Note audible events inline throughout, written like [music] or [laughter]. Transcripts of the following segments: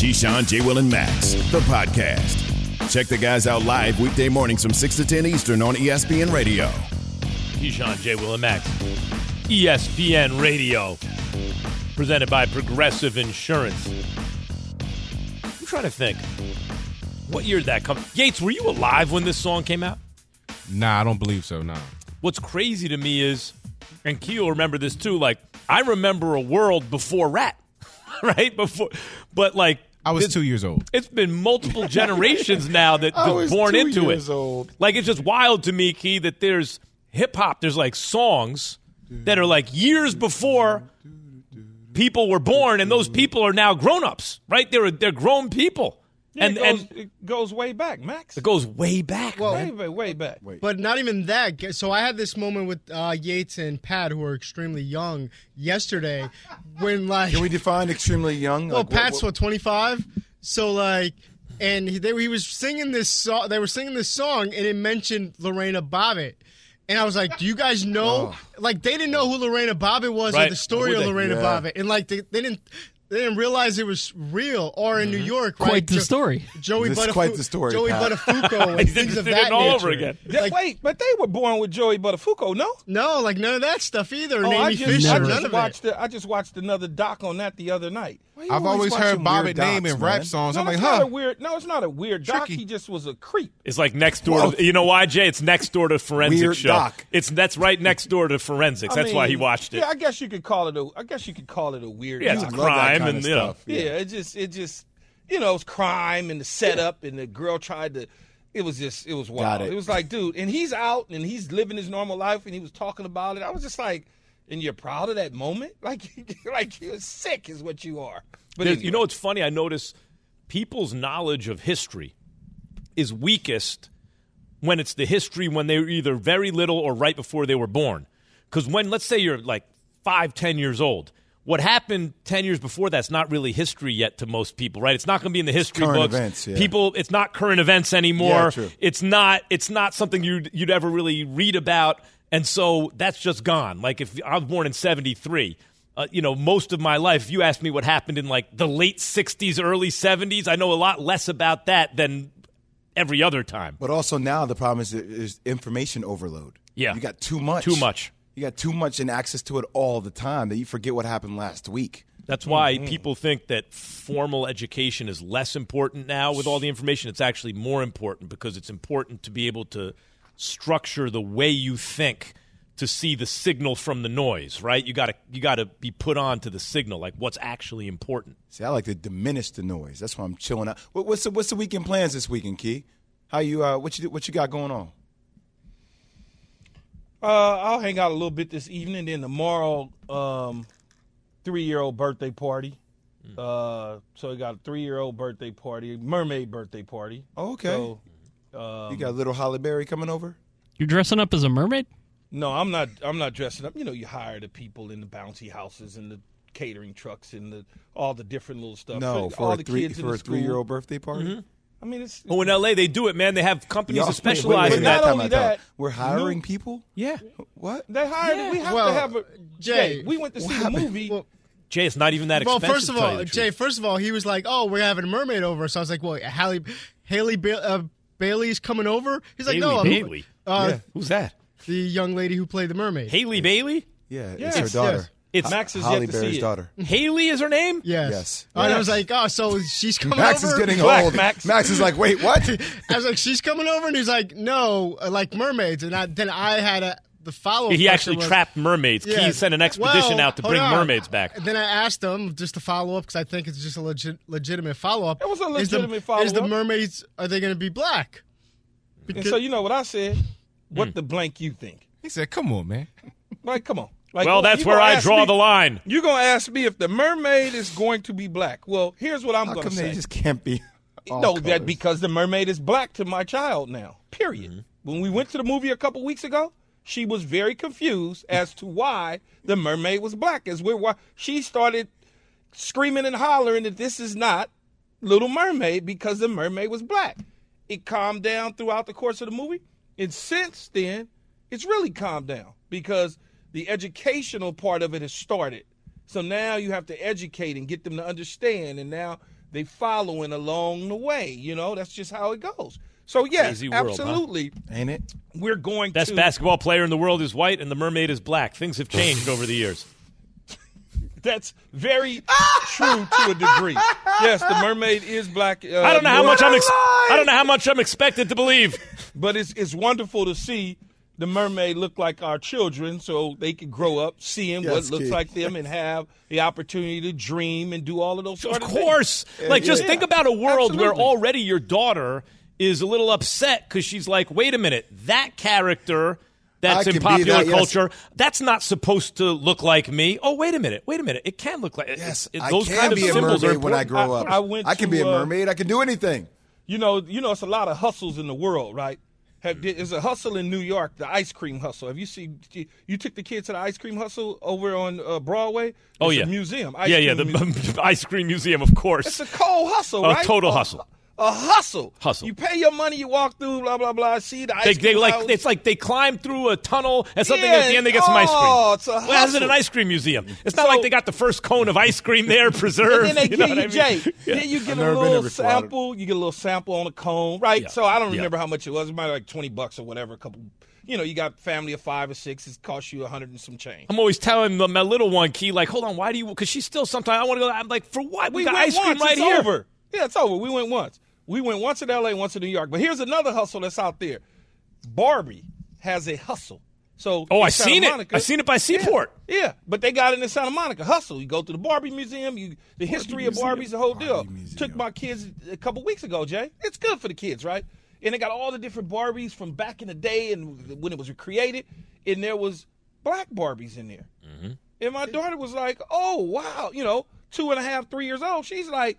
Keyshawn, J. Will, and Max, the podcast. Check the guys out live weekday mornings from 6 to 10 Eastern on ESPN Radio. Keyshawn, J. Will, and Max. ESPN Radio. Presented by Progressive Insurance. I'm trying to think. What year did that come? Yates, were you alive when this song came out? Nah, I don't believe so. Nah. What's crazy to me is, and Key will remember this too. Like I remember a world before Rat, [laughs] right? Before, but like I was two years old. It's been multiple generations now that [laughs] I was born into it. old. Like it's just wild to me, Key, that there's hip hop. There's like songs that are like years before people were born, and those people are now grown ups, right? They're they're grown people, Yeah, and it, goes, and it goes way back, Max. it goes way back. Well, way, way, way back. But not even that. So I had this moment with uh, Yates and Pat, who are extremely young, yesterday, [laughs] when like, Can we define extremely young? well, Like, Pat's what- what twenty five. So like, and he, they, he was singing this song. They were singing this song, and it mentioned Lorena Bobbitt. And I was like, "Do you guys know?" Like, they didn't know who Lorena Bobbitt was or the story of they? Lorena Yeah. Bobbitt, and like they, they didn't. They didn't realize it was real, or in New mm-hmm. York, right? Quite the Jo- story. Joey This is Buttafu- quite the story, Joey Pat. Buttafuoco [laughs] and things of that it all nature. over again. Yeah, Like- wait, but they were born with Joey Buttafuoco, no? No, like none of that stuff either. Oh, and I just, Fisher, I none just of watched. it. The, I just watched another doc on that the other night. Why you I've always heard watching Bobbitt name in rap songs. No, I'm like, it's not huh? a weird. No, it's not a weird doc. Tricky. He just was a creep. It's like next door. To, you know why, Jay? It's next door to forensic Weird show. doc. It's that's right next door to forensics. I That's why he watched it. Yeah, I guess you could call it a. I guess you could call it a weird. Yeah, it's doc. a crime and you know. stuff. Yeah, it just it just you know, it's crime and the setup and the girl tried to it was just it was wild. it. was like, dude, and he's out and he's living his normal life and he was talking about it. I was just like, and you're proud of that moment? [laughs] Like like you're sick is what you are. But anyway. You know what's funny? I notice people's knowledge of history is weakest when it's the history when they were either very little or right before they were born. Because when, let's say you're like five, ten years old, what happened 10 years before that's not really history yet to most people, right? It's not going to be in the history current books. events, yeah. People, it's not current events anymore. Yeah, true. It's not, it's not something you'd, you'd ever really read about. And so that's just gone. Like if I was born in 73, uh, you know, most of my life, if you ask me what happened in like the late 60s, early 70s, I know a lot less about that than every other time. But also now the problem is, is information overload. Yeah. you got too much. Too much. You got too much and access to it all the time that you forget what happened last week. That's why people think that formal education is less important now with all the information. It's actually more important because it's important to be able to structure the way you think to see the signal from the noise, right? You got to you got to be put on to the signal, like what's actually important. See, I like to diminish the noise. That's why I'm chilling out. What, what's the What's the weekend plans this weekend, Key? How you? Uh, what you What you got going on? Uh, I'll hang out a little bit this evening. Then tomorrow, um, three-year-old birthday party. Uh, so I got a three-year-old birthday party, mermaid birthday party. Oh, okay. So, um, you got little Halle Berry coming over. You're dressing up as a mermaid? no, I'm not. I'm not dressing up. You know, you hire the people in the bouncy houses and the catering trucks and the all the different little stuff. No, all for a the three kids in for the a school. three year old birthday party. I mean, it's Oh, in LA they do it, man. They have companies Y'all- that wait, specialize wait, in wait, that. Not only out, time out. that, we're hiring new- people. Yeah. What? they hired. We have Well, to have a Jay, Jay. We went to see what the movie. Well, Jay, it's not even that well, expensive. first of all, you the truth. Jay, first of all, he was like, "Oh, we're having a mermaid over," so I was like, "Well, Haley, Haley uh, Bailey's coming over." He's like, Haley "No, I'm- Bailey. Uh, Yeah. Who's that? the young lady who played the mermaid." Halle Bailey? Yeah, it's Yes, her daughter. yes. It's Max is Halle yet to Berry's see it. daughter. Haley is her name? Yes. Yes. And I was like, "Oh, so she's [laughs] coming over. Max over." is getting Black old. Max. Max is like, wait, what? [laughs] I was like, "She's coming over," and he's like, "No, uh, like mermaids." And I, then I had a the follow. He actually trapped mermaids. Yeah. He sent an expedition Well, out to bring on. mermaids back. And Then I asked him just to follow up because I think it's just a legit, legitimate follow up. It was a Is the- legitimate Is the follow-up. mermaids are they going to be black? And so you know what I said? What Hmm. the blank you think? He said, "Come on, man." Like, come on. Like, well, that's where I draw me- the line. You're gonna ask me if the mermaid is going to be black. Well, here's what I'm How gonna come say. they just can't be? all no, that because the mermaid is black to my child now. Period. Mm-hmm. When we went to the movie a couple weeks ago, she was very confused as to why the mermaid was black. As we're wa- she started screaming and hollering that this is not Little Mermaid because the mermaid was black. It calmed down throughout the course of the movie, and since then, it's really calmed down because the educational part of it has started. So now you have to educate and get them to understand, and now they following along the way. You know, that's just how it goes. So yes, Crazy world, huh? absolutely, ain't it? we're going Best to basketball player in the world is white, and the mermaid is black. Things have changed over the years. [laughs] That's very true to a degree. Yes, the mermaid is black. Uh, I don't know how much I'm. Ex- I don't know how much I'm expected to believe. but it's it's wonderful to see the mermaid look like our children, so they can grow up seeing what Yes, looks kid. like them and have the opportunity to dream and do all of those. Sort Of of course. Like, just yeah. think about a world where already your daughter is a little upset because she's like, wait a minute, that character that's in popular that, yes. culture, that's not supposed to look like me. Oh, wait a minute, wait a minute. It can look like Yes, it, I those can kind of be a symbols mermaid are when I important. grow up. I went I can to, be a uh, mermaid. I can do anything. You know, you know, it's a lot of hustles in the world, right? Have, there's a hustle in New York, the ice cream hustle. Have you seen? You took the kids to the ice cream hustle over on uh, Broadway. Oh, yeah. a museum. Ice yeah, yeah, the museum. [laughs] ice cream museum, of course. It's a cold hustle, A right? total hustle. A hustle. Hustle. You pay your money, you walk through, blah blah blah. See the ice They, cream they like house. it's like they climb through a tunnel and something Yeah, at the end they get some ice cream. oh, it's a well, how's it an ice cream museum? It's not So- like they got the first cone of ice cream there preserved. [laughs] And then they you give what you I mean? Jay. [laughs] Yeah. Then you get I've a little there before. I don't- sample. You get a little sample on a cone, right? Yeah. So I don't Yeah. remember how much it was. It might be like twenty bucks or whatever. A couple. You know, you got family of five or six. It costs you a hundred and some change. I'm always telling the, my little one, Key, like, hold on, why do you? Because she's still sometimes I want to go. I'm like, for what? We, got ice cream once. right it's here. Over. Yeah, it's over. We went once. We went once in L.A., once in New York. But here's another hustle that's out there. Barbie has a hustle. So Oh, I Santa seen it. Monica- I seen it by Seaport. Yeah, yeah, but they got it in Santa Monica. Hustle. You go to the Barbie Museum. You the history of Barbie's the whole deal. Museum. Took my kids a couple weeks ago, Jay. It's good for the kids, right? And they got all the different Barbies from back in the day and when it was created. And there was black Barbies in there. Mm-hmm. And my daughter was like, "Oh wow," you know, two and a half, three years old. She's like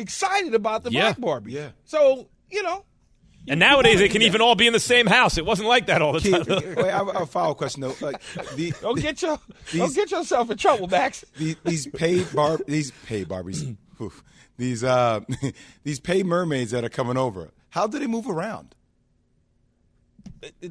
excited about the Yeah. black Barbie. Yeah. So you know, And nowadays they can even all be in the same house. It wasn't like that all the Keith, time. [laughs] wait, I have a follow question though. Like the, [laughs] don't get your These- don't get yourself in trouble, Max. these, these paid bar these paid Barbies, [clears throat] oof, these uh [laughs] these paid mermaids that are coming over. How do they move around?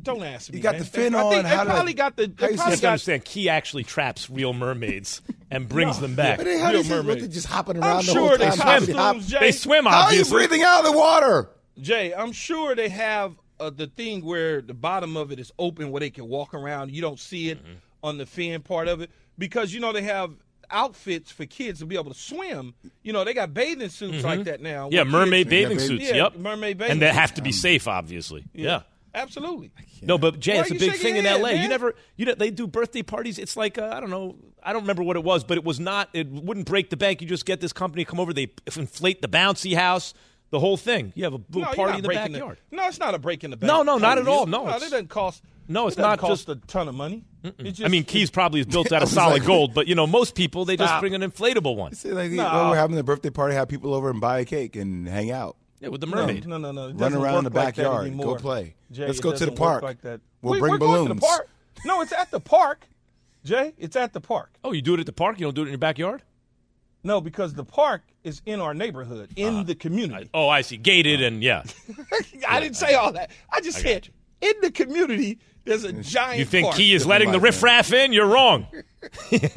Don't ask me. You got man. the fin I think on, They how probably they- got the. how They probably You have to got. understand, Key actually traps real mermaids and brings them back. But they, how Real do they, what, mermaids. they just hopping around. I'm the sure whole they time? swim. They hop- Jay. They swim, How are you breathing out of the water? Jay, I'm sure they have uh, the thing where the bottom of it is open, where they can walk around. You don't see it Mm-hmm. on the fin part of it because you know they have outfits for kids to be able to swim. You know they got bathing suits like that now. Mm-hmm. yeah, mermaid kids- bathing suits. Yeah, yep. mermaid bathing And they have to be safe, obviously. Yeah. Absolutely. No, but Jay, Why it's a big thing in head, L.A. You never, you know, they do birthday parties. It's like uh, I don't know, I don't remember what it was, but it was not. It wouldn't break the bank. You just get this company to come over. They inflate the bouncy house, the whole thing. You have a little No, party in the breaking backyard. no, it's not a break in the bank. No, no, not at all. No, no, it doesn't cost. No, it's doesn't cost just- a ton of money. Just, I mean, Keys probably is [laughs] built out of solid like- gold, but you know, most people they just bring an inflatable one. Say like No. oh, we're having a birthday party, have people over and buy a cake and hang out. Yeah, with the mermaid. No, no, no. It Run around work the backyard. anymore. Go play. Jay, Let's go to the park. Like that. We'll We- bring we're going to the balloons. park. No, it's at the park. Jay, it's at the park. Oh, you do it at the park. You don't do it in your backyard. No, because the park is in our neighborhood, in ah. the community. Oh, I see. Gated and yeah. [laughs] I didn't say all that. I just said in the community there's a giant. You think park. Key is letting the my man. riffraff in? You're wrong. [laughs]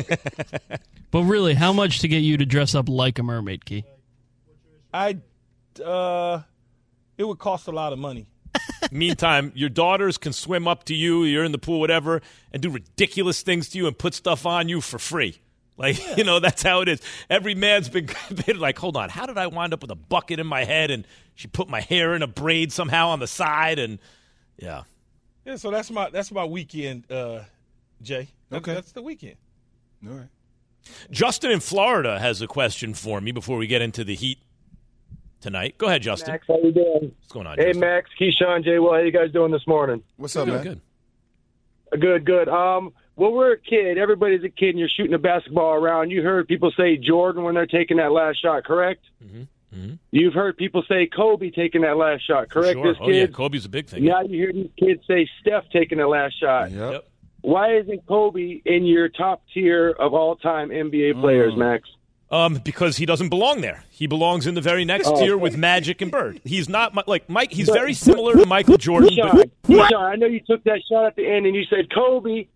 But really, how much to get you to dress up like a mermaid, Key? I, uh, it would cost a lot of money. [laughs] Meantime, your daughters can swim up to you, you're in the pool, whatever, and do ridiculous things to you and put stuff on you for free. Like, [laughs] you know, that's how it is. Every man's been, [laughs] been like, hold on, how did I wind up with a bucket in my head and she put my hair in a braid somehow on the side? And yeah. Yeah, so that's my that's my weekend, uh, Jay. That's, Okay. that's the weekend. All right. Justin in Florida has a question for me before we get into the heat tonight. Go ahead, Justin. Max, how you doing? What's going on? Hey, Justin? Max, Keyshawn, Jay, Will, how you guys doing this morning? What's up, Good, man? good. Good, good. Um, when we're a kid, everybody's a kid, and you're shooting a basketball around. You heard people say Jordan when they're taking that last shot, correct? Mm-hmm. You've heard people say Kobe taking that last shot, correct? Sure. This Oh yeah, kid. Kobe's a big thing. now you hear these kids say Steph taking the last shot. Yep. Yep. Why isn't Kobe in your top tier of all time NBA players, Max? Um, because he doesn't belong there. He belongs in the very next Oh. tier with Magic and Bird. He's not like Mike. He's very similar to Michael Jordan. Sean, But, Sean, I know you took that shot at the end and you said Kobe.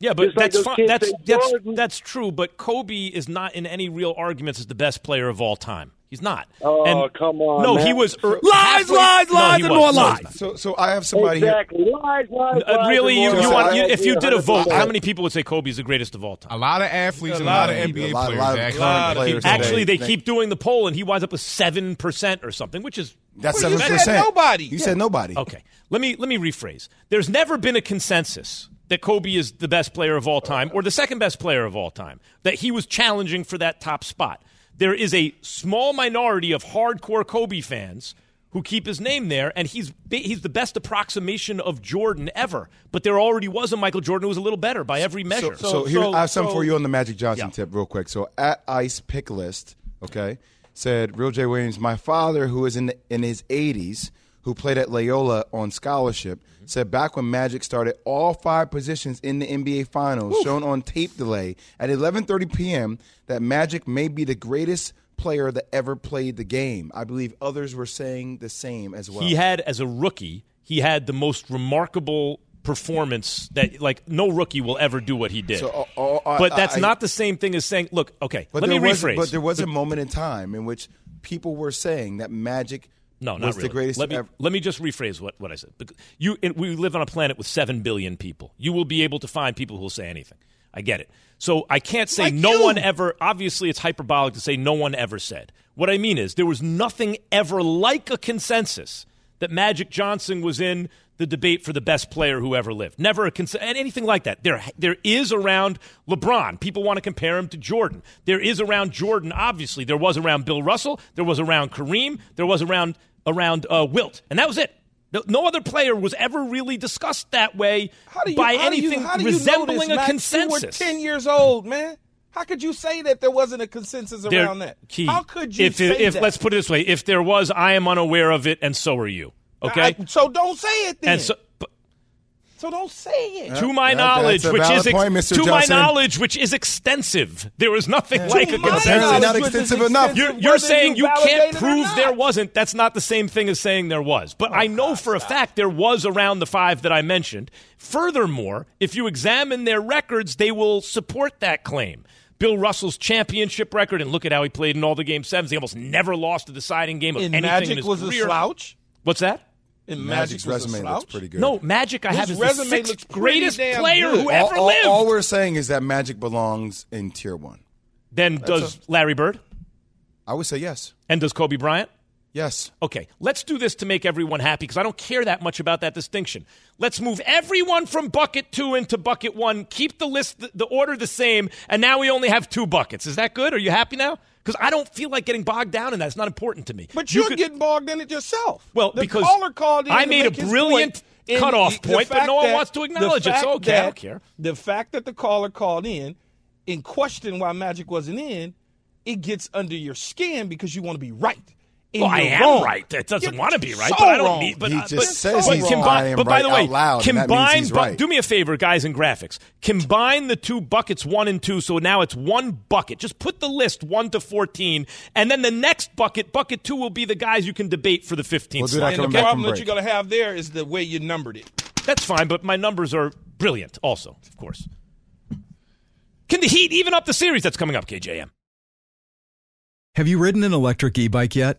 yeah, but Just like that's those fine. That's that's that's true. But Kobe is not in any real arguments as the best player of all time. He's not. Oh, And- come on, No, man. he was er- Lies, halfway- lies, No, lies, and more No, lies. So, so I have somebody here. Exactly. Lies, lies, Uh, lies, really, you, you want you, if you did a vote, how many people would say Kobe's the greatest of all time? A lot of athletes and a A lot lot of of NBA. A lot- players. a lot of actually. lot of players. Actually, they keep doing the poll, and he winds up with seven percent or something, which is That's seven percent. nobody. You said nobody. Okay. Let me let me rephrase. There's never been a consensus that Kobe is the best player of all time or the second best player of all time. That he was challenging for that top spot. There is a small minority of hardcore Kobe fans who keep his name there, and he's he's the best approximation of Jordan ever. But there already was a Michael Jordan who was a little better by every measure. So, here, so- I have something so- for you on the Magic Johnson Yeah. tip, real quick. So at Ice Pick List, okay, said Real J Williams, my father, who is in the, in his 80s, who played at Loyola on scholarship, said back when Magic started all five positions in the NBA Finals, shown on tape delay at 11:30 p.m., that Magic may be the greatest player that ever played the game. I believe others were saying the same as well. he had as a rookie, he had the most remarkable performance that like no rookie will ever do what he did. So, uh, uh, but that's I- not the same thing as saying, look, okay, let me there was, rephrase. But there was a moment in time in which people were saying that Magic No, was not the really. greatest let me, ever. Let me just rephrase what, what I said. You, we live on a planet with seven billion people. You will be able to find people who will say anything. I get it. So I can't say Like no you. one ever. Obviously, it's hyperbolic to say no one ever said. What I mean is there was nothing ever like a consensus that Magic Johnson was in the debate for the best player who ever lived. Never a cons- and anything like that. There, there is around LeBron. People want to compare him to Jordan. There is around Jordan. Obviously, there was around Bill Russell. There was around Kareem. There was around around uh, Wilt, and that was it. No, other player was ever really discussed that way you, by how do you- anything how do you resembling a Max? consensus. You were ten years old, man. How could you say that there wasn't a consensus There- around that? Key. How could you if, say if that? let's put it this way, if there was, I am unaware of it, and so are you. Okay, I- so don't say it then. and so. So don't say it. to my that- knowledge, which is ex- point, Mr. to my knowledge, which is extensive. There was nothing like a my consensus. Apparently not knowledge, extensive enough. You're, you're saying you, validate can't prove there wasn't. That's not the same thing as saying there was. But oh, I know for a fact there was around the five that I mentioned. Furthermore, if you examine their records, they will support that claim. Bill Russell's championship record, and look at how he played in all the game sevens. He almost never lost a deciding game of And anything Magic in his was career. a slouch. What's that? And Magic's Magic resume slouch. looks pretty good. No, Magic I have His is the resume sixth looks pretty greatest damn player good. who all, ever all- lived. all we're saying is that Magic belongs in tier one. then does Larry Bird I would say yes, and does Kobe Bryant? yes. Okay, let's do this to make everyone happy because I don't care that much about that distinction. Let's move everyone from bucket two into bucket one. Keep the list, the, the order the same, and now we only have two buckets. Is that good? Are you happy now? Because I don't feel like getting bogged down in that. It's not important to me. But You you're could- getting bogged in it yourself. Well, the because caller called in I made a brilliant point, cutoff point, but no one that- wants to acknowledge it, so okay, I don't care. The fact that the caller called in and questioned why Magic wasn't in, it gets under your skin because you want to be right. And Well, I you're am wrong. right. It doesn't You're want to be right, so but I don't wrong. need. But He just but, says but he's combine- wrong. I am But by the way, out loud, and that means combine. bu- right. do me a favor, guys in graphics. Combine the two buckets, one and two, so now it's one bucket. Just put the list one to fourteen, and then the next bucket, bucket two, will be the guys you can debate for the fifteenth. We'll do And the problem from that you're break. going to have there is the way you numbered it. That's fine, but my numbers are brilliant. Also, of course. Can the Heat even up the series that's coming up, KJM? Have you ridden an electric e bike yet?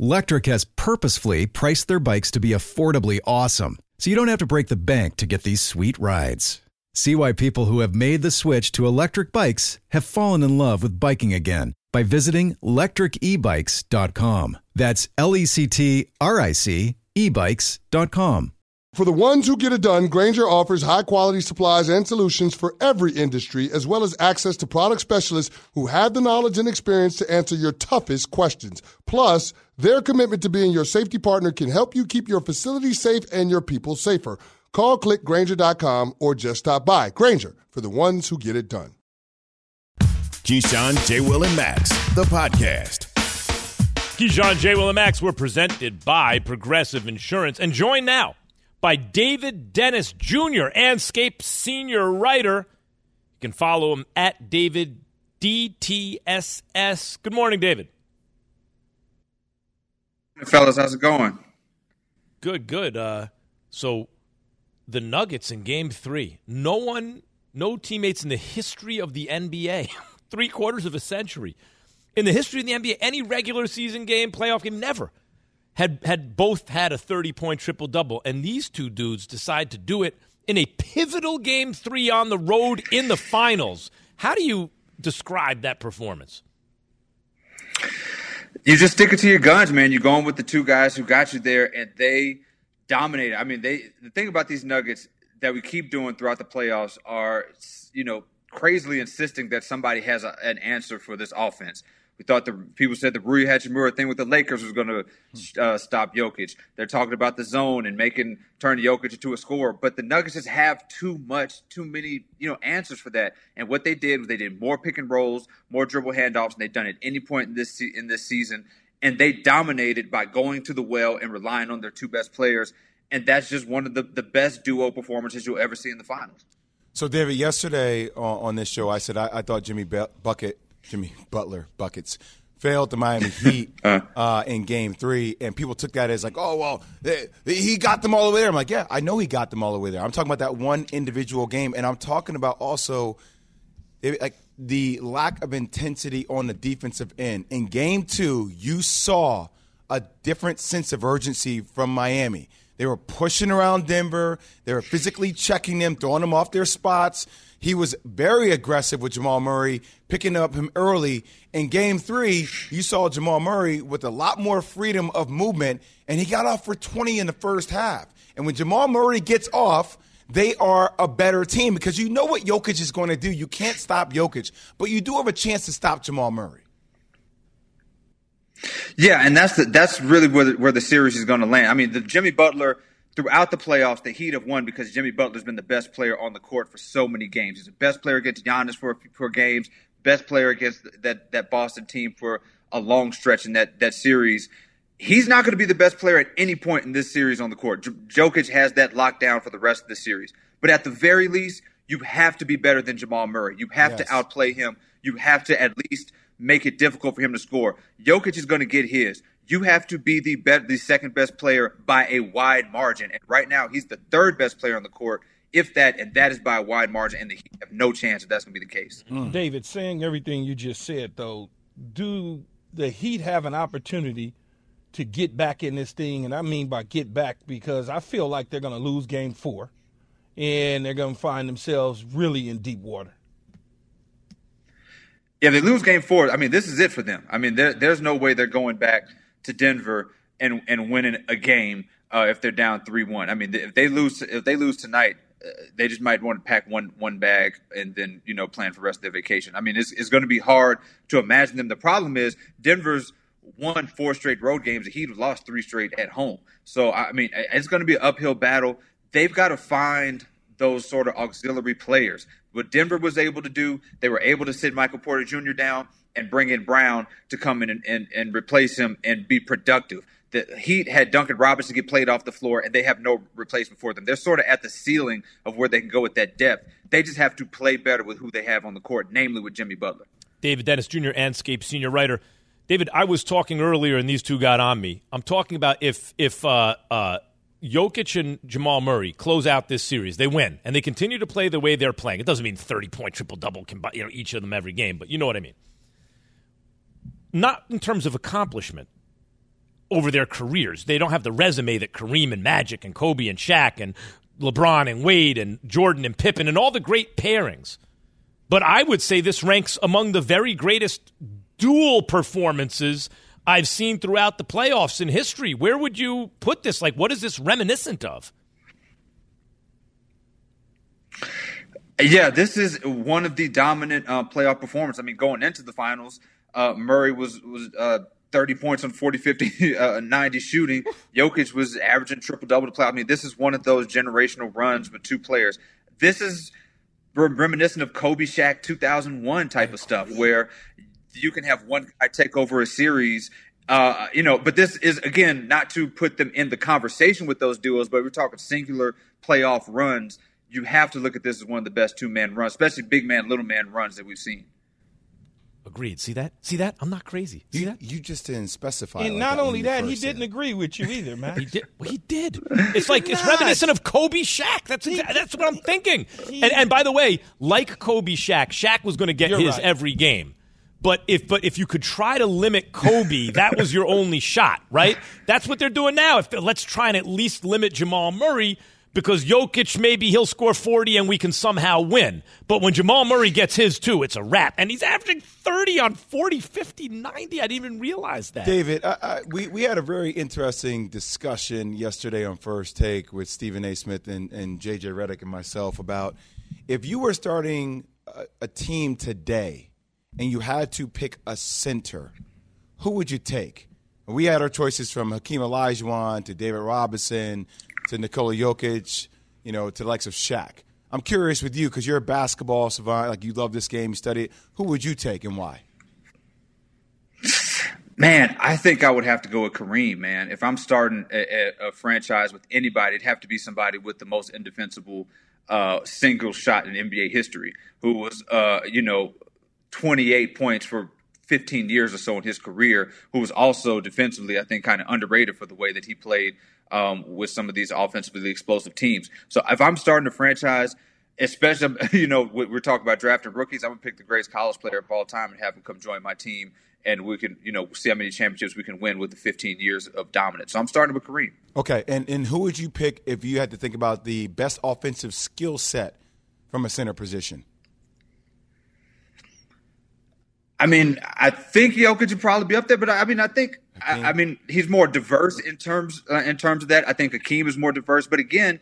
Lectric has purposefully priced their bikes to be affordably awesome, so you don't have to break the bank to get these sweet rides. See why people who have made the switch to electric bikes have fallen in love with biking again by visiting lectricebikes.com. That's L E C T R I C ebikes.com. For the ones who get it done, Grainger offers high quality supplies and solutions for every industry, as well as access to product specialists who have the knowledge and experience to answer your toughest questions. Plus, their commitment to being your safety partner can help you keep your facility safe and your people safer. Call clickgrainger.com or just stop by. Grainger for the ones who get it done. Keyshawn, J. Will, and Max, the podcast. Keyshawn, J. Will, and Max were presented by Progressive Insurance and joined now by David Dennis Jr., Andscape senior writer. You can follow him at David DTSS. Good morning, David. Fellas, how's it going? Good, good. Uh, so the Nuggets in game three, no one, no teammates in the history of the NBA, [laughs] three quarters of a century, in the history of the NBA, any regular season game, playoff game, never had had both had a 30 point triple double and these two dudes decide to do it in a pivotal game 3 on the road in the finals. How do you describe that performance you just stick it to your guns man. You're going with the two guys who got you there and they dominated i mean they the thing about these nuggets that we keep doing throughout the playoffs are you know crazily insisting that somebody has a, an answer for this offense we thought the people said the Rui Hachimura thing with the Lakers was going to uh, stop Jokic. They're talking about the zone and making turn Jokic into a scorer, but the Nuggets just have too much, too many, you know, answers for that. And what they did was they did more pick and rolls, more dribble handoffs, and they've done it any point in this in this season. And they dominated by going to the well and relying on their two best players. And that's just one of the, the best duo performances you'll ever see in the finals. So, David, yesterday on, on this show, I said I, I thought Jimmy Bucket Jimmy Butler buckets failed the Miami [laughs] Heat uh. in Game Three, and people took that as like, oh well, they, they, he got them all the way there. I'm like, yeah, I know he got them all the way there. I'm talking about that one individual game, and I'm talking about also it, like the lack of intensity on the defensive end. In Game Two, you saw a different sense of urgency from Miami. They were pushing around Denver. They were physically checking them, throwing them off their spots. He was very aggressive with Jamal Murray, picking up him early. In game three, you saw Jamal Murray with a lot more freedom of movement, and he got off for 20 in the first half. And when Jamal Murray gets off, they are a better team because you know what Jokic is going to do. You can't stop Jokic, but you do have a chance to stop Jamal Murray. Yeah, and that's the, that's really where the, where the series is going to land. I mean, the Jimmy Butler throughout the playoffs, the Heat have won because Jimmy Butler's been the best player on the court for so many games. He's the best player against Giannis for for games, best player against that that Boston team for a long stretch in that that series. He's not going to be the best player at any point in this series on the court. J- Jokic has that locked down for the rest of the series. But at the very least, you have to be better than Jamal Murray. You have yes. to outplay him. You have to at least make it difficult for him to score. Jokic is going to get his. You have to be the best, the second best player by a wide margin. And right now, he's the third best player on the court, if that, and that is by a wide margin. And the Heat have no chance that that's going to be the case. Mm. David, saying everything you just said, though, do the Heat have an opportunity to get back in this thing? And I mean by get back because I feel like they're going to lose game four and they're going to find themselves really in deep water. Yeah, they lose game four. I mean, this is it for them. I mean, there, there's no way they're going back to Denver and and winning a game uh, if they're down three one. I mean, if they lose if they lose tonight, uh, they just might want to pack one one bag and then you know plan for the rest of their vacation. I mean, it's it's going to be hard to imagine them. The problem is Denver's won four straight road games. Heat lost three straight at home. So I mean, it's going to be an uphill battle. They've got to find those sort of auxiliary players. What Denver was able to do, they were able to sit Michael Porter Jr. down and bring in Brown to come in and, and, and replace him and be productive. The Heat had Duncan Robinson get played off the floor, and they have no replacement for them. They're sort of at the ceiling of where they can go with that depth. They just have to play better with who they have on the court, namely with Jimmy Butler. David Dennis Jr., Andscape senior writer. David, I was talking earlier, and these two got on me. I'm talking about if if uh, uh, Jokic and Jamal Murray close out this series, they win, and they continue to play the way they're playing. It doesn't mean 30 point triple double, you know, each of them every game, but you know what I mean not in terms of accomplishment over their careers. They don't have the resume that Kareem and Magic and Kobe and Shaq and LeBron and Wade and Jordan and Pippen and all the great pairings. But I would say this ranks among the very greatest dual performances I've seen throughout the playoffs in history. Where would you put this? Like, what is this reminiscent of? Yeah, this is one of the dominant uh, playoff performances. I mean, going into the finals, uh, Murray was was uh, 30 points on 40, 50, [laughs] uh, 90 shooting. Jokic was averaging triple double to play. I mean, this is one of those generational runs with two players. This is reminiscent of Kobe Shaq 2001 type of stuff where you can have one guy take over a series. Uh, you know, but this is again not to put them in the conversation with those duos, but we're talking singular playoff runs. You have to look at this as one of the best two man runs, especially big man, little man runs that we've seen. Agreed. See that? See that? I'm not crazy. See you, that? You just didn't specify. And like not that only that, he didn't said agree with you either, man. He did. He did. [laughs] It's like it's reminiscent of Kobe Shaq. That's exa- that's what I'm thinking. And, and by the way, like Kobe Shaq, Shaq was going to get his right. every game. But if but if you could try to limit Kobe, [laughs] that was your only shot, right? That's what they're doing now. If let's try and at least limit Jamal Murray because Jokic maybe he'll score 40 and we can somehow win. But when Jamal Murray gets his too, it's a wrap. And he's averaging 30 on 40, 50, 90. I didn't even realize that. David, I, I, we, we had a very interesting discussion yesterday on First Take with Stephen A. Smith and, and JJ Reddick and myself about if you were starting a, a team today and you had to pick a center, who would you take? We had our choices from Hakeem Olajuwon to David Robinson to Nikola Jokic, you know, to the likes of Shaq. I'm curious with you because you're a basketball savant, like you love this game, you study it. Who would you take and why? Man, I think I would have to go with Kareem, man. If I'm starting a, a, franchise with anybody, it'd have to be somebody with the most indefensible uh, single shot in NBA history, who was, uh, you know, 28 points for 15 years or so in his career, who was also defensively, I think, kind of underrated for the way that he played um, with some of these offensively explosive teams. So if I'm starting a franchise, especially, [laughs] you know, we- we're talking about drafting rookies, I'm going to pick the greatest college player of all time and have him come join my team. And we can, you know, see how many championships we can win with the 15 years of dominance. So I'm starting with Kareem. Okay, and, and who would you pick if you had to think about the best offensive skill set from a center position? I mean, I think Jokic would probably be up there, but I, I mean, I think, I, I mean, he's more diverse in terms uh, in terms of that. I think Hakeem is more diverse, but again,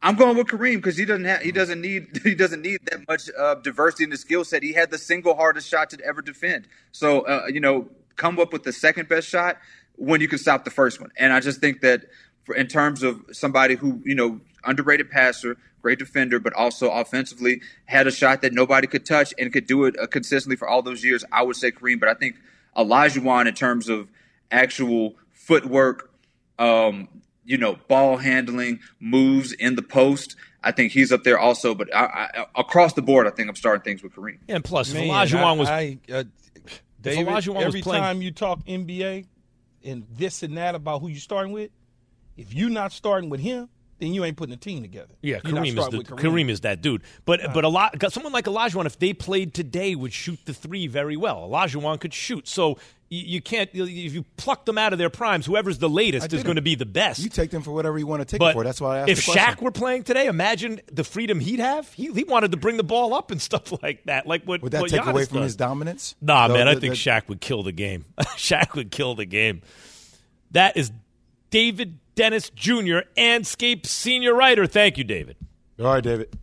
I'm going with Kareem because he doesn't have, he doesn't need [laughs] he doesn't need that much uh, diversity in the skill set. He had the single hardest shot to ever defend. So uh, you know, come up with the second best shot when you can stop the first one. And I just think that for, in terms of somebody who you know underrated passer, great defender, but also offensively had a shot that nobody could touch and could do it uh, consistently for all those years. I would say Kareem, but I think Olajuwon in terms of actual footwork, um, you know, ball handling, moves in the post. I think he's up there also, but I, I, across the board, I think I'm starting things with Kareem. And plus, if Man, Olajuwon was I, I, uh, David, Olajuwon was every playing- time you talk NBA and this and that about who you're starting with, if you're not starting with him, then you ain't putting a team together. Yeah, You're Kareem is, the, with Kareem. is that dude. But but a lot someone like Olajuwon, if they played today, would shoot the three very well. Olajuwon could shoot, so you, you can't if you pluck them out of their primes. Whoever's the latest is going to be the best. You take them for whatever you want to take but them for. That's why I asked if the. Shaq were playing today, imagine the freedom he'd have. He, he wanted to bring the ball up and [laughs] stuff like that. Like what Would that what take Giannis away from does. his dominance? Nah, The- man, I think the- Shaq would kill the game. [laughs] Shaq would kill the game. That is David Dennis Jr. Andscape senior writer. Thank you, David. All right, David.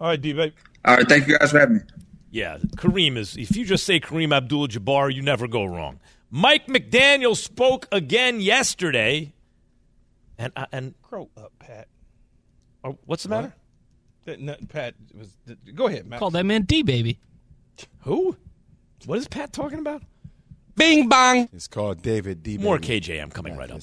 All right, D, baby. All right, thank you guys for having me. Yeah, Kareem is. If you just say Kareem Abdul-Jabbar, you never go wrong. Mike McDaniel spoke again yesterday, and uh, and Crow up, Pat. oh, what's the matter? That nothing, Pat was. Go ahead, Matt. Call that man D baby. Who? What is Pat talking about? Bing bong. It's called David D. Baby. More Baby. KJM coming right up.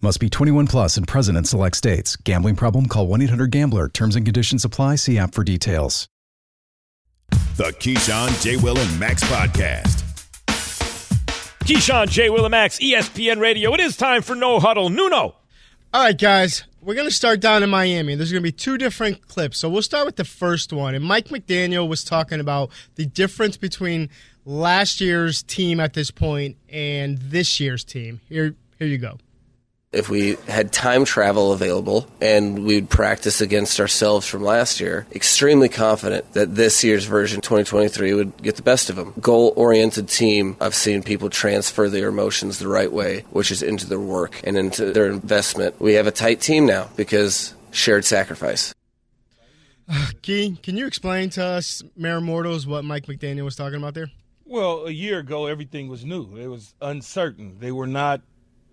Must be 21 plus and present in select states. Gambling problem? Call 1 800 Gambler. Terms and conditions apply. See app for details. The Keyshawn, J. Will, and Max podcast. Keyshawn, J. Will, and Max, ESPN Radio. It is time for No Huddle. Nuno. All right, guys, we're going to start down in Miami. There's going to be two different clips. So we'll start with the first one. And Mike McDaniel was talking about the difference between last year's team at this point and this year's team. Here, here you go. If we had time travel available and we'd practice against ourselves from last year, extremely confident that this year's version 2023 would get the best of them. Goal oriented team, I've seen people transfer their emotions the right way, which is into their work and into their investment. We have a tight team now because shared sacrifice. [sighs] Key, can you explain to us, Mayor Mortals, what Mike McDaniel was talking about there? Well, a year ago, everything was new. It was uncertain. They were not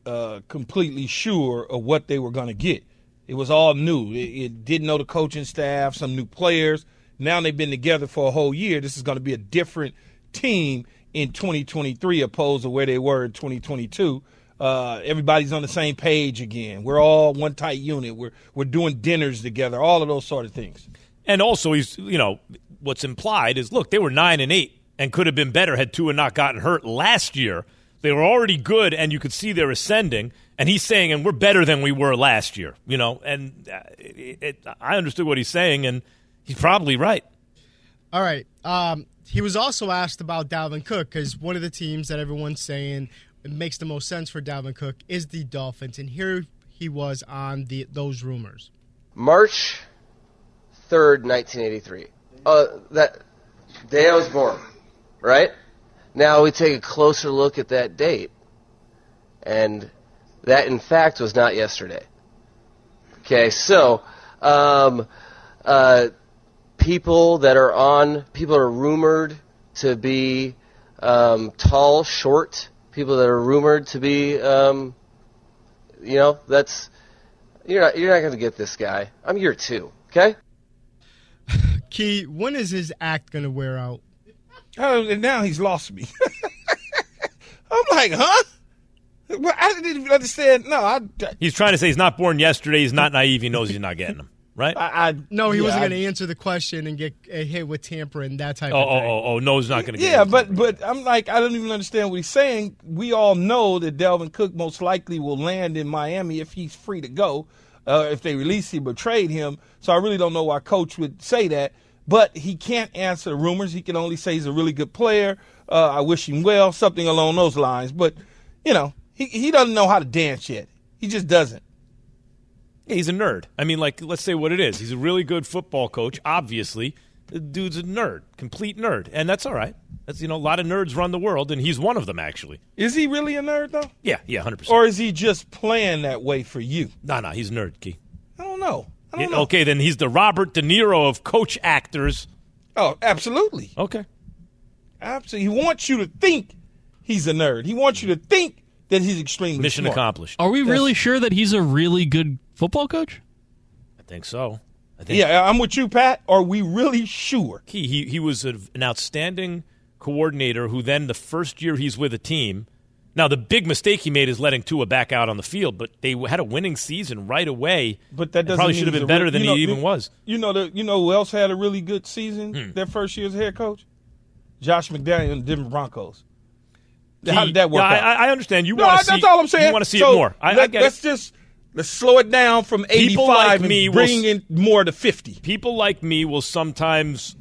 uh, completely sure of what they were going to get. It was all new. It, it didn't know the coaching staff, some new players. Now they've been together for a whole year. This is going to be a different team in 2023 opposed to where they were in 2022. Uh, everybody's on the same page again. We're all one tight unit. We're we're doing dinners together. All of those sort of things. And also, he's you know what's implied is look, they were nine and eight and could have been better had Tua not gotten hurt last year. They were already good, and you could see they're ascending. And he's saying, and we're better than we were last year. You know, and uh, it, it, I understood what he's saying, and he's probably right. All right. Um, he was also asked about Dalvin Cook because one of the teams that everyone's saying makes the most sense for Dalvin Cook is the Dolphins, and here he was on the those rumors. March 3rd, 1983. Uh, that day I was born, right? Now we take a closer look at that date, and that in fact was not yesterday. Okay, so um, uh, people that are on, people are rumored to be um, tall, short. People that are rumored to be, um, you know, that's you're not you're not going to get this guy. I'm year two. Okay. [laughs] Key, when is his act going to wear out? Oh, and now he's lost me. [laughs] I'm like, huh? Well, I didn't even understand. No, I. He's trying to say he's not born yesterday. He's not naive. He knows he's not getting them. Right? I, I No, he yeah, wasn't going to answer the question and get uh, hit with tampering that type Oh, of oh, thing. oh, oh, no, he's not going to get Yeah, it. but but I'm like I don't even understand what he's saying. We all know that Dalvin Cook most likely will land in Miami if he's free to go. Uh, if they release him or trade him, so I really don't know why Coach would say that. But he can't answer the rumors. He can only say he's a really good player. Uh, I wish him well, something along those lines. But you know, he he doesn't know how to dance yet. He just doesn't. Yeah, he's a nerd. I mean, like, let's say what it is. He's a really good football coach, obviously. The dude's a nerd, complete nerd. And that's all right. That's, you know, a lot of nerds run the world, and he's one of them, actually. Is he really a nerd though, Yeah, yeah, 100%. or is he just playing that way for you? no, no, he's a nerd, Key. I don't know. I Yeah, don't know. okay, then he's the Robert De Niro of coach actors. Oh, absolutely. Okay. Absolutely. He wants you to think he's a nerd. He wants you to think that he's extremely Mission smart. accomplished. Are we really sure that he's a really good football coach? I think so. I think Yeah, I'm with you, Pat. Are we really sure? Key, he, he was a, an outstanding coordinator who then the first year he's with a team. Now, the big mistake he made is letting Tua back out on the field, but they had a winning season right away. But that doesn't probably should have been better than you know- he even was. You know, the, you know who else had a really good season Hmm. their first year as head coach? Josh McDaniel and the Denver Broncos. Key- How did that work Yeah, I- out? I, I understand. You no, want to see. that's all I'm saying. You want to see So, it more. I, I let, it. us just let's slow it down from 85 People like and me will bring s- in more to 50. people like me will sometimes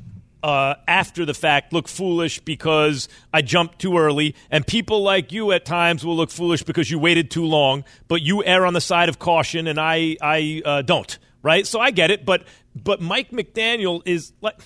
uh, after the fact look foolish because I jumped too early, and people like you at times will look foolish because you waited too long. But you err on the side of caution, and I I uh, don't. Right, so I get it. But but Mike McDaniel is like.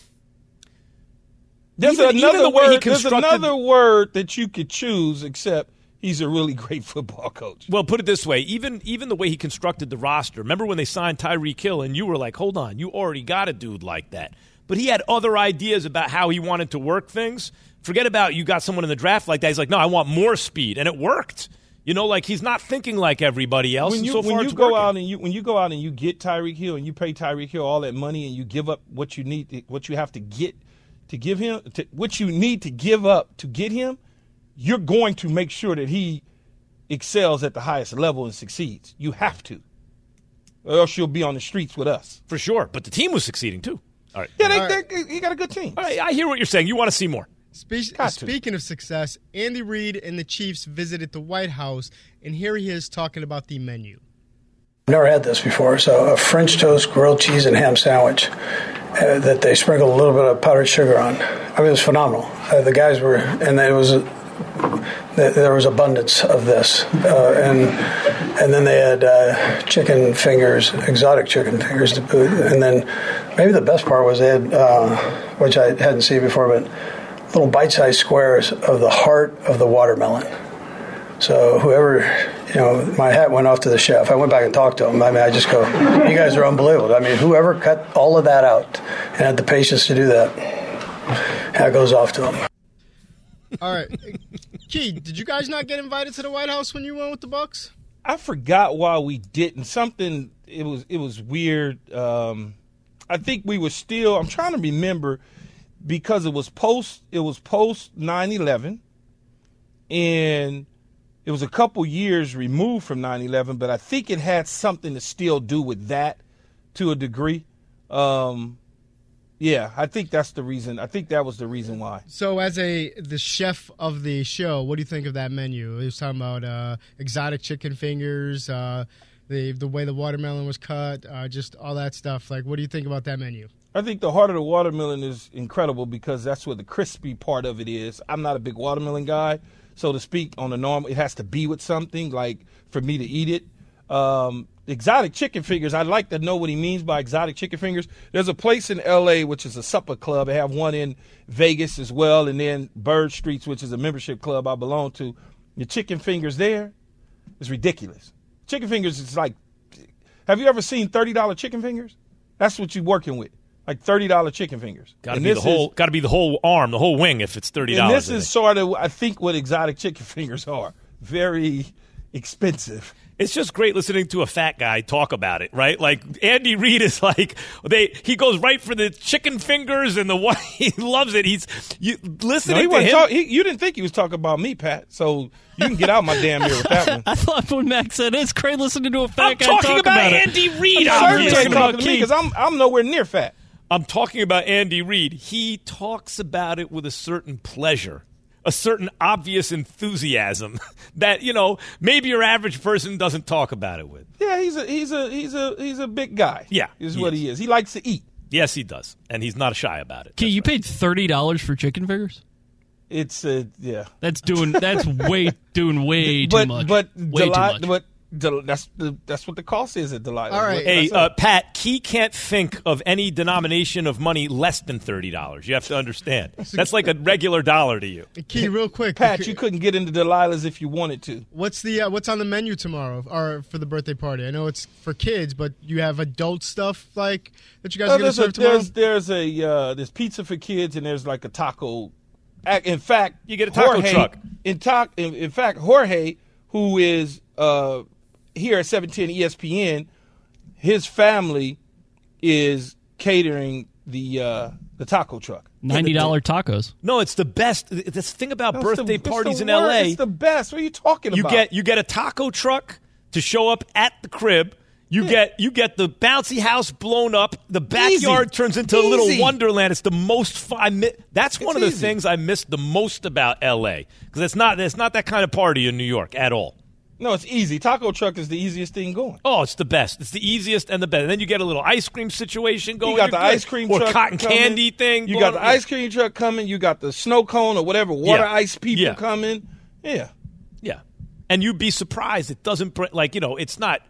There's even- another the word. There's another word that you could choose, except he's a really great football coach. Well, put it this way: even even the way he constructed the roster. Remember when they signed Tyreek Hill, and you were like, "Hold on, you already got a dude like that." But he had other ideas about how he wanted to work things. Forget about you got someone in the draft like that. He's like, "No, I want more speed," and it worked. You know, like he's not thinking like everybody else. when you so when you go working. out and you when you go out and you get Tyreek Hill and you pay Tyreek Hill all that money and you give up what you need what you have to get to give him to, what you need to give up to get him, you're going to make sure that he excels at the highest level and succeeds. You have to, or else you'll be on the streets with us for sure. But the team was succeeding too. All right. Yeah, they, they, he got a good team. All right, I hear what you're saying. You want to see more. Spe- speaking of success, Andy Reid and the Chiefs visited the White House, and here he is talking about the menu. Never had this before. So a French toast, grilled cheese, and ham sandwich uh, that they sprinkled a little bit of powdered sugar on. I mean, it was phenomenal. Uh, the guys were, and it was th- there was abundance of this, uh, and and then they had uh, chicken fingers, exotic chicken fingers to boot, and then maybe the best part was they had, uh, which I hadn't seen before, but little bite-sized squares of the heart of the watermelon. So whoever, you know, my hat went off to the chef. I went back and talked to him. I mean, I just go, you guys are unbelievable. I mean, whoever cut all of that out and had the patience to do that, that goes off to him. All right, [laughs] Key, did you guys not get invited to the White House when you went with the Bucks? I forgot why we didn't. Something it was it was weird. Um, I think we were still. I'm trying to remember because it was post. It was post 9/11, and it was a couple years removed from 9/11. But I think it had something to still do with that to a degree. Um, yeah, I think that's the reason. I think that was the reason why. So, as a the chef of the show, what do you think of that menu? He was talking about uh, exotic chicken fingers, uh, the the way the watermelon was cut, uh, just all that stuff. Like, what do you think about that menu? I think the heart of the watermelon is incredible because that's where the crispy part of it is. I'm not a big watermelon guy, so to speak. On the normal, it has to be with something like for me to eat it. Um, exotic chicken fingers. I'd like to know what he means by exotic chicken fingers. There's a place in L.A. which is a supper club. They have one in Vegas as well, and then Bird Streets, which is a membership club I belong to. The chicken fingers there is ridiculous. Chicken fingers is like. Have you ever seen thirty dollar chicken fingers? That's what you're working with, like thirty dollar chicken fingers. Got to be the whole. Got to be the whole arm, the whole wing. If it's thirty dollars. this is sort of, I think, what exotic chicken [laughs] fingers are. Very expensive. It's just great listening to a fat guy talk about it, right? Like Andy Reid is like they he goes right for the chicken fingers and the [laughs] one he loves it. He's you No, listening he to wasn't him. talk, he, you didn't think he was talking about me, Pat. So you can get out my damn ear with that [laughs] one. I thought when Max said it's great listening to a fat I'm guy talking talk about it. Andy Reid. I'm I'm certainly talking ain't about talking to me because I'm I'm nowhere near fat. I'm talking about Andy Reid. He talks about it with a certain pleasure, a certain obvious enthusiasm [laughs] that you know maybe your average person doesn't talk about it with. Yeah, he's a he's a he's a he's a big guy. Yeah, is he what is. he is. He likes to eat. Yes, he does, and he's not shy about it. Key, you paid thirty dollars for chicken fingers. It's uh, yeah. That's doing. That's [laughs] way doing way but, too much. But way too much. but Del- that's the that's what the cost is at Delilah. All right. Hey, uh, Pat, Key can't think of any denomination of money less than thirty dollars. You have to understand. That's like a regular dollar to you. Key, real quick, Pat, you couldn't get into Delilah's if you wanted to. What's the uh, what's on the menu tomorrow or for the birthday party? I know it's for kids, but you have adult stuff like that you guys Uh, are gonna there's, a, serve tomorrow. there's there's a uh, there's pizza for kids and there's like a taco. In fact, You get a taco Jorge, truck. In, ta- in, in fact, Jorge, who is uh, here at 710 ESPN, his family is catering the uh, the taco truck. Ninety dollar tacos. No, it's the best. The thing about That's birthday the- parties in wor- LA, It's the best. What are you talking you about? You get you get a taco truck to show up at the crib. You get you get the bouncy house blown up. The backyard Easy. turns into a little wonderland. It's the most fun. I mi- that's one It's of the easy. things I miss the most about LA because it's not it's not that kind of party in New York at all. No, it's easy. Taco truck is the easiest thing going. Oh, it's the best. It's the easiest and the best. And then you get a little ice cream situation going. You got You're the good. ice cream or truck cotton coming. candy thing. You got the ice cream truck coming. You got the snow cone or whatever water Yeah. ice people Yeah. coming. Yeah. Yeah, and you'd be surprised. It doesn't br- like you know. It's not.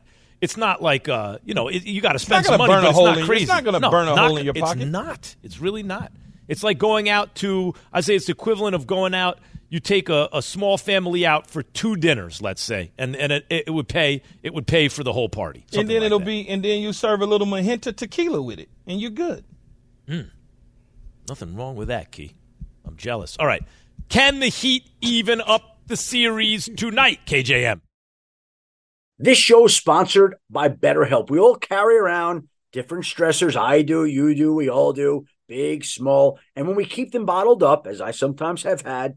It's not like uh, you know. It, you got to spend some money, burn a it's hole not in- crazy. it's not gonna No, burn a not hole in your pocket. it's not. It's really not. It's like going out to. I say it's the equivalent of going out. You take a, a small family out for two dinners, let's say, and and it, it would pay. It would pay for the whole party. and then like it'll that. be, and then you serve a little Mijenta tequila with it, and you're good. Hmm. Nothing wrong with that, Key. I'm jealous. All right. Can the Heat even up the series tonight, KJM? This show is sponsored by BetterHelp. We all carry around different stressors. I do, you do, we all do, big, small. And when we keep them bottled up, as I sometimes have had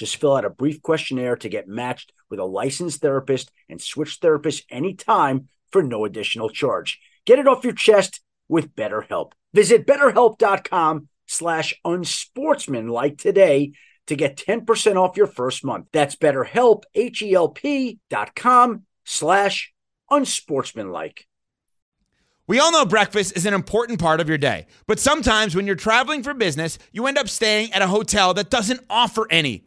Just fill out a brief questionnaire to get matched with a licensed therapist and switch therapists anytime for no additional charge. Get it off your chest with BetterHelp. Visit betterhelp.com slash unsportsmanlike today to get 10% off your first month. That's betterhelp, H-E-L-P dot com slash unsportsmanlike. We all know breakfast is an important part of your day, but sometimes when you're traveling for business, you end up staying at a hotel that doesn't offer any.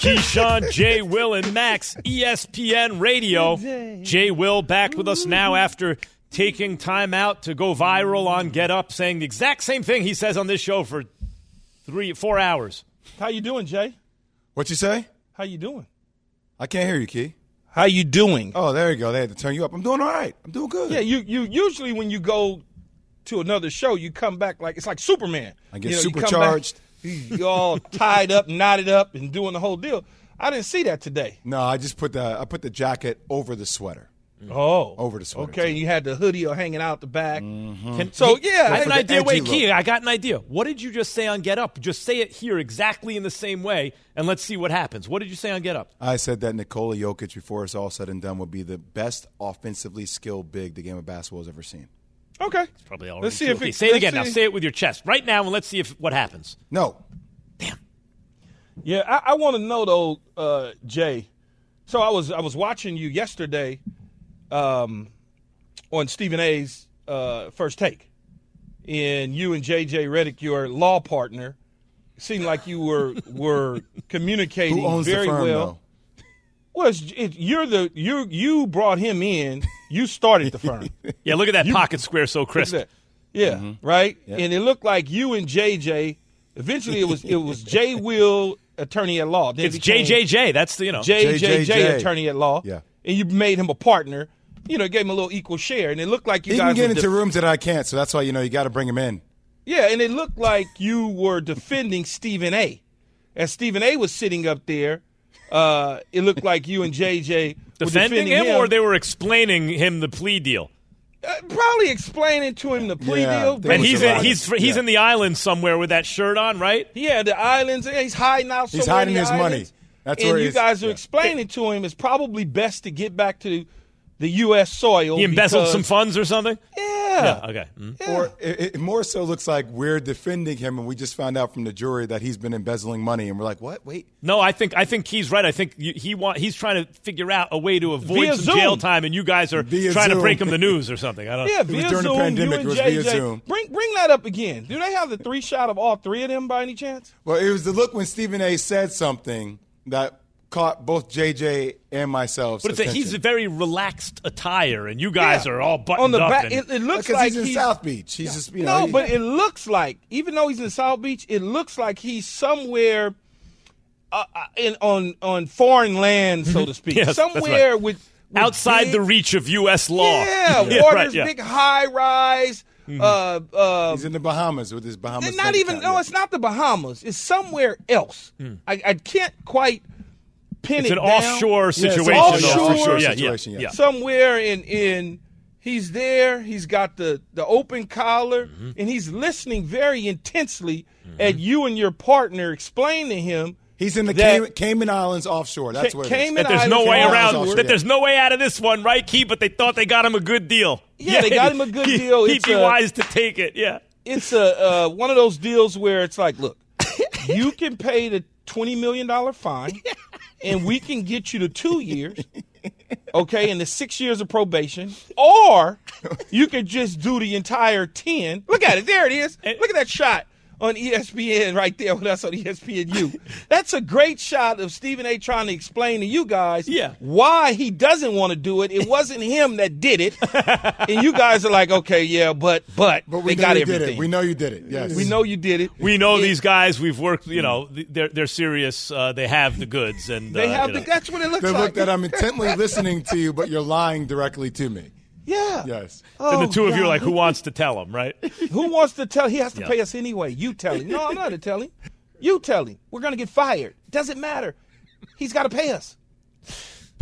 Keyshawn, J. Will, and Max, ESPN Radio. J. Will back with us now after taking time out to go viral on Get Up, saying the exact same thing he says on this show for three, four hours. How you doing, Jay? What you say? How you doing? I can't hear you, Key. How you doing? Oh, there you go. They had to turn you up. I'm doing all right. I'm doing good. Yeah, you you usually when you go to another show, you come back like it's like Superman. I get You know, you come supercharged. Back, You you all tied up, knotted up, and doing the whole deal. I didn't see that today. No, I just put the I put the jacket over the sweater. Oh, over the sweater. Okay, and you had the hoodie hanging out the back. Mm-hmm. Can- So yeah, I have an idea. Wait, look. Key, I got an idea. What did you just say on Get Up? Just say it here exactly in the same way, and let's see what happens. What did you say on Get Up? I said that Nikola Jokic, before it's all said and done, would be the best offensively skilled big the game of basketball has ever seen. Okay, It's Probably already. Let's see true. if Okay, it- say it let's again now. Say it with your chest right now, and let's see if what happens. No, Damn. Yeah, I, I want to know though, uh, Jay. So I was I was watching you yesterday, um, on Stephen A's uh, first take, and you and JJ Redick, your law partner, seemed like you were were [laughs] communicating who owns very the firm well. though? Well, it's, it, you're the you you brought him in. You started the firm. [laughs] Yeah, look at that pocket square so crisp. Look at that. Yeah, Mm-hmm. right. And it looked like you and JJ. Eventually, it was it was J. Will, attorney at law. Then it It's JJJ. That's the you know. JJJ, JJJ. attorney at law. Yeah. and you made him a partner. You know, gave him a little equal share, and it looked like you He guys can get into def- rooms that I can't, so that's why you know you got to bring him in. Yeah, and it looked like you were defending Stephen A. As Stephen A. was sitting up there, uh, it looked like you and JJ were defending defending him, or they were explaining him the plea deal. uh, probably explaining to him the plea Yeah, deal. there And he's in, lot he's he's yeah. in the island somewhere with that shirt on, right? Yeah, the islands. He's hiding out. He's somewhere in hiding the his money. islands. That's and where you guys are yeah. explaining to him it's probably best to get back to the U.S. soil. He embezzled because- some funds or something. Yeah. Okay. Mm. Or it, it more so looks like we're defending him, and we just found out from the jury that he's been embezzling money, and we're like, what? Wait, No, I think I think he's right. I think you, he want he's trying to figure out a way to avoid Via some Zoom. jail time, and you guys are Via trying to Zoom. break him the news or something. I don't. Know. Yeah, was via during the pandemic, you it and was JJ. via Zoom. Bring bring that up again. Do they have the three shot of all three of them by any chance? Well, it was the look when Stephen A. said something that caught both JJ and myself. But it's a, he's a very relaxed attire, and you guys Yeah. are all buttoned on the up. back. It, it looks like he's in South Beach. He's just you know. no, he- but it looks like even though he's in South Beach, it looks like he's somewhere uh, uh, in on on foreign land, so to speak. [laughs] Yes, that's right. somewhere with, with outside big- the reach of U.S. law. Yeah, Yeah, waters, right, yeah. big high rise. Uh, uh, he's in the Bahamas with his Bahamas. It's not even. account, No, it's not the Bahamas. It's somewhere else. I, I can't quite pin It's it an down. offshore it's situation, though, Offshore, for sure. Yeah, yeah, situation, yeah. Somewhere in in. He's there. He's got the the open collar, Mm-hmm. and he's listening very intensely at you and your partner explain to him. He's in the that- Cayman, Cayman Islands offshore. That's Ca- where it is. Cayman That there's no Islands way offshore. around. offshore, That yeah. there's no way out of this one, right, Key? But they thought they got him a good deal. Yeah, they got him a good [laughs] He- deal. He'd It's be a- wise to take it. Yeah. it's a uh, one of those deals where it's like, look, [laughs] you can pay the twenty million dollar fine, and we can get you to two years, okay, and the six years of probation, or you could just do the entire ten. Look at it, there it is. Look at that shot on ESPN right there. [laughs] Well, that's on ESPNU. That's a great shot of Stephen A. trying to explain to you guys Yeah. why he doesn't want to do it. It wasn't him that did it, and you guys are like, okay, yeah, but but, But we they know got you everything. did it. We know you did it. Yes. We know you did it. We know It- these guys. We've worked. You know, they're they're serious. Uh, they have the goods, and They uh, have the. know. That's what it looks The like. look that I'm intently listening to you, but you're lying directly to me. Yeah. Yes. Then Oh, the two of you are like, who wants to tell him, right? [laughs] Who wants to tell? He has to Yeah. pay us anyway. You tell him. No, I'm not to tell him. You tell him. We're gonna get fired. Doesn't matter. He's got to pay us.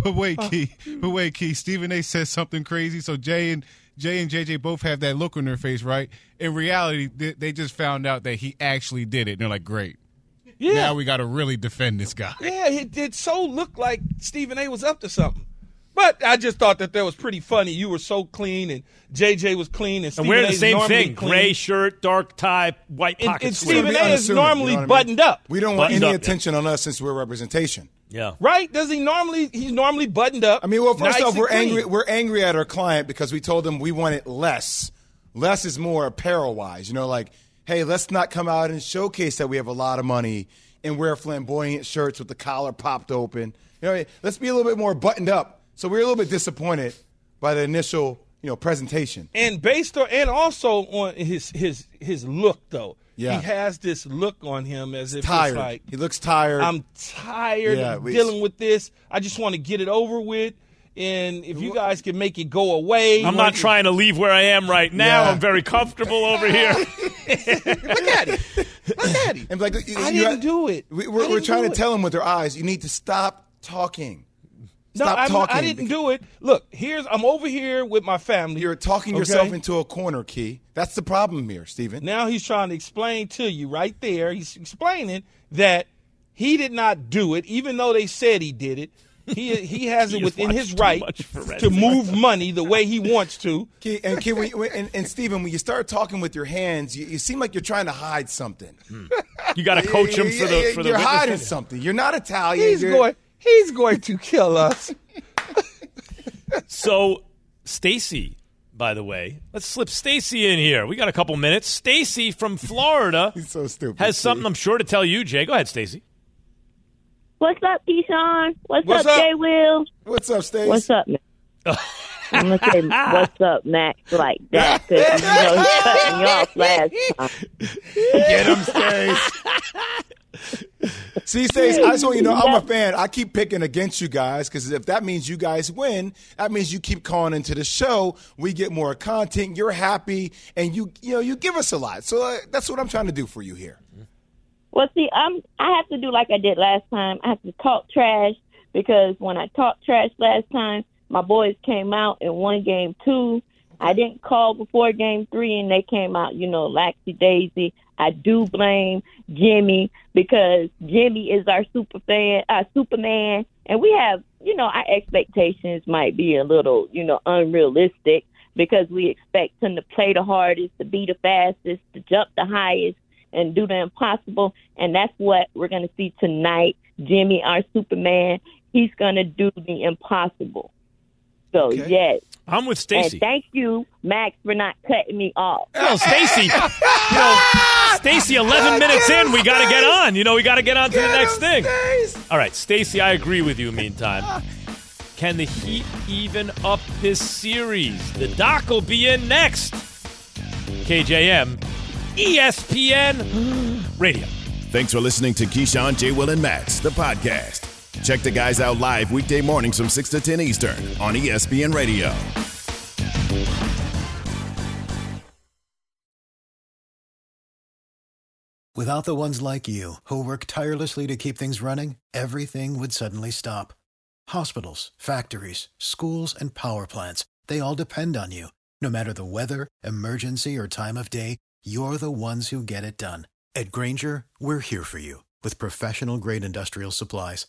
But wait, uh. Key. But wait, Key. Stephen A. says something crazy. So Jay and Jay and JJ both have that look on their face, right? In reality, they, they just found out that he actually did it. And they're like, great. Yeah. Now we got to really defend this guy. Yeah, it did so look like Stephen A. was up to something. But I just thought that that was pretty funny. You were so clean, and JJ was clean, and And wearing the same thing: clean. gray shirt, dark tie, white And- pocket and square. Stephen A. is normally you know I mean? buttoned up. We don't want Buttoned any up, yeah. attention on us since we're representation. Yeah. Right? Does he normally? He's normally buttoned up. I mean, well, first nice off, we're angry. We're angry at our client because we told them we wanted less. Less is more apparel wise. You know, like, hey, let's not come out and showcase that we have a lot of money and wear flamboyant shirts with the collar popped open. You know, let's be a little bit more buttoned up. So we we're a little bit disappointed by the initial, you know, presentation. and based on and also on his his his look though. Yeah. He has this look on him as if Tired. it's like he looks tired. I'm tired Yeah, of we- dealing with this. I just want to get it over with. And if you guys can make it go away, I'm not trying to leave where I am right now. Yeah. I'm very comfortable over [laughs] here. Look at him. Look at him. and like, you- I you- didn't do it. We, we're, we're trying to it. tell him with our eyes, you need to stop talking. No, Stop I'm- talking. I didn't do it. Look, here's I'm over here with my family. You're talking okay? yourself into a corner, Key. That's the problem here, Stephen. Now he's trying to explain to you right there. He's explaining that he did not do it, even though they said he did it. He [laughs] he has it He has within his right to move money the way he wants to. [laughs] Key, and Key, when, when- and, and Stephen, when you start talking with your hands, you, you seem like you're trying to hide something. Hmm. You got to coach him for the for the You're hiding something. You're not Italian. He's You're- going he's going to kill us. So, Stacy, by the way, let's slip Stacy in here. We got a couple minutes. Stacy from Florida [laughs] He's so stupid. has Steve. something I'm sure to tell you, Jay. Go ahead, Stacy. What's up, Keyshawn? What's, What's up, up? Jay Will? What's up, Stacy? What's up, man? [laughs] I'm gonna say what's up, Max, like that because you know he cut me off last time. Get him, Stace. See, Stace, I just want you to know I'm a fan. I keep picking against you guys because if that means you guys win, that means you keep calling into the show. We get more content. You're happy, and you you know you give us a lot. So uh, that's what I'm trying to do for you here. Well, see, I'm I have to do like I did last time. I have to talk trash because when I talked trash last time, my boys came out and won game two. I didn't call before game three, and they came out, you know, laxy daisy. I do blame Jimmy because Jimmy is our super fan, uh, Superman, and we have, you know, our expectations might be a little, you know, unrealistic because we expect him to play the hardest, to be the fastest, to jump the highest, and do the impossible. And that's what we're going to see tonight. Jimmy, our Superman, he's going to do the impossible. So yes. I'm with Stacy. Thank you, Max, for not cutting me off. Well, Stacy, you know, Stacy, [laughs] 11 minutes in, we got to get on. You know, we got to get on to the next thing. All right, Stacy, I agree with you. Meantime, can the Heat even up his series? The doc will be in next. KJM, ESPN [gasps] Radio. Thanks for listening to Keyshawn, J. Will, and Max, the podcast. Check the guys out live weekday mornings from 6 to 10 Eastern on ESPN Radio. Without the ones like you, who work tirelessly to keep things running, everything would suddenly stop. Hospitals, factories, schools, and power plants, they all depend on you. No matter the weather, emergency, or time of day, you're the ones who get it done. At Grainger, we're here for you with professional grade industrial supplies.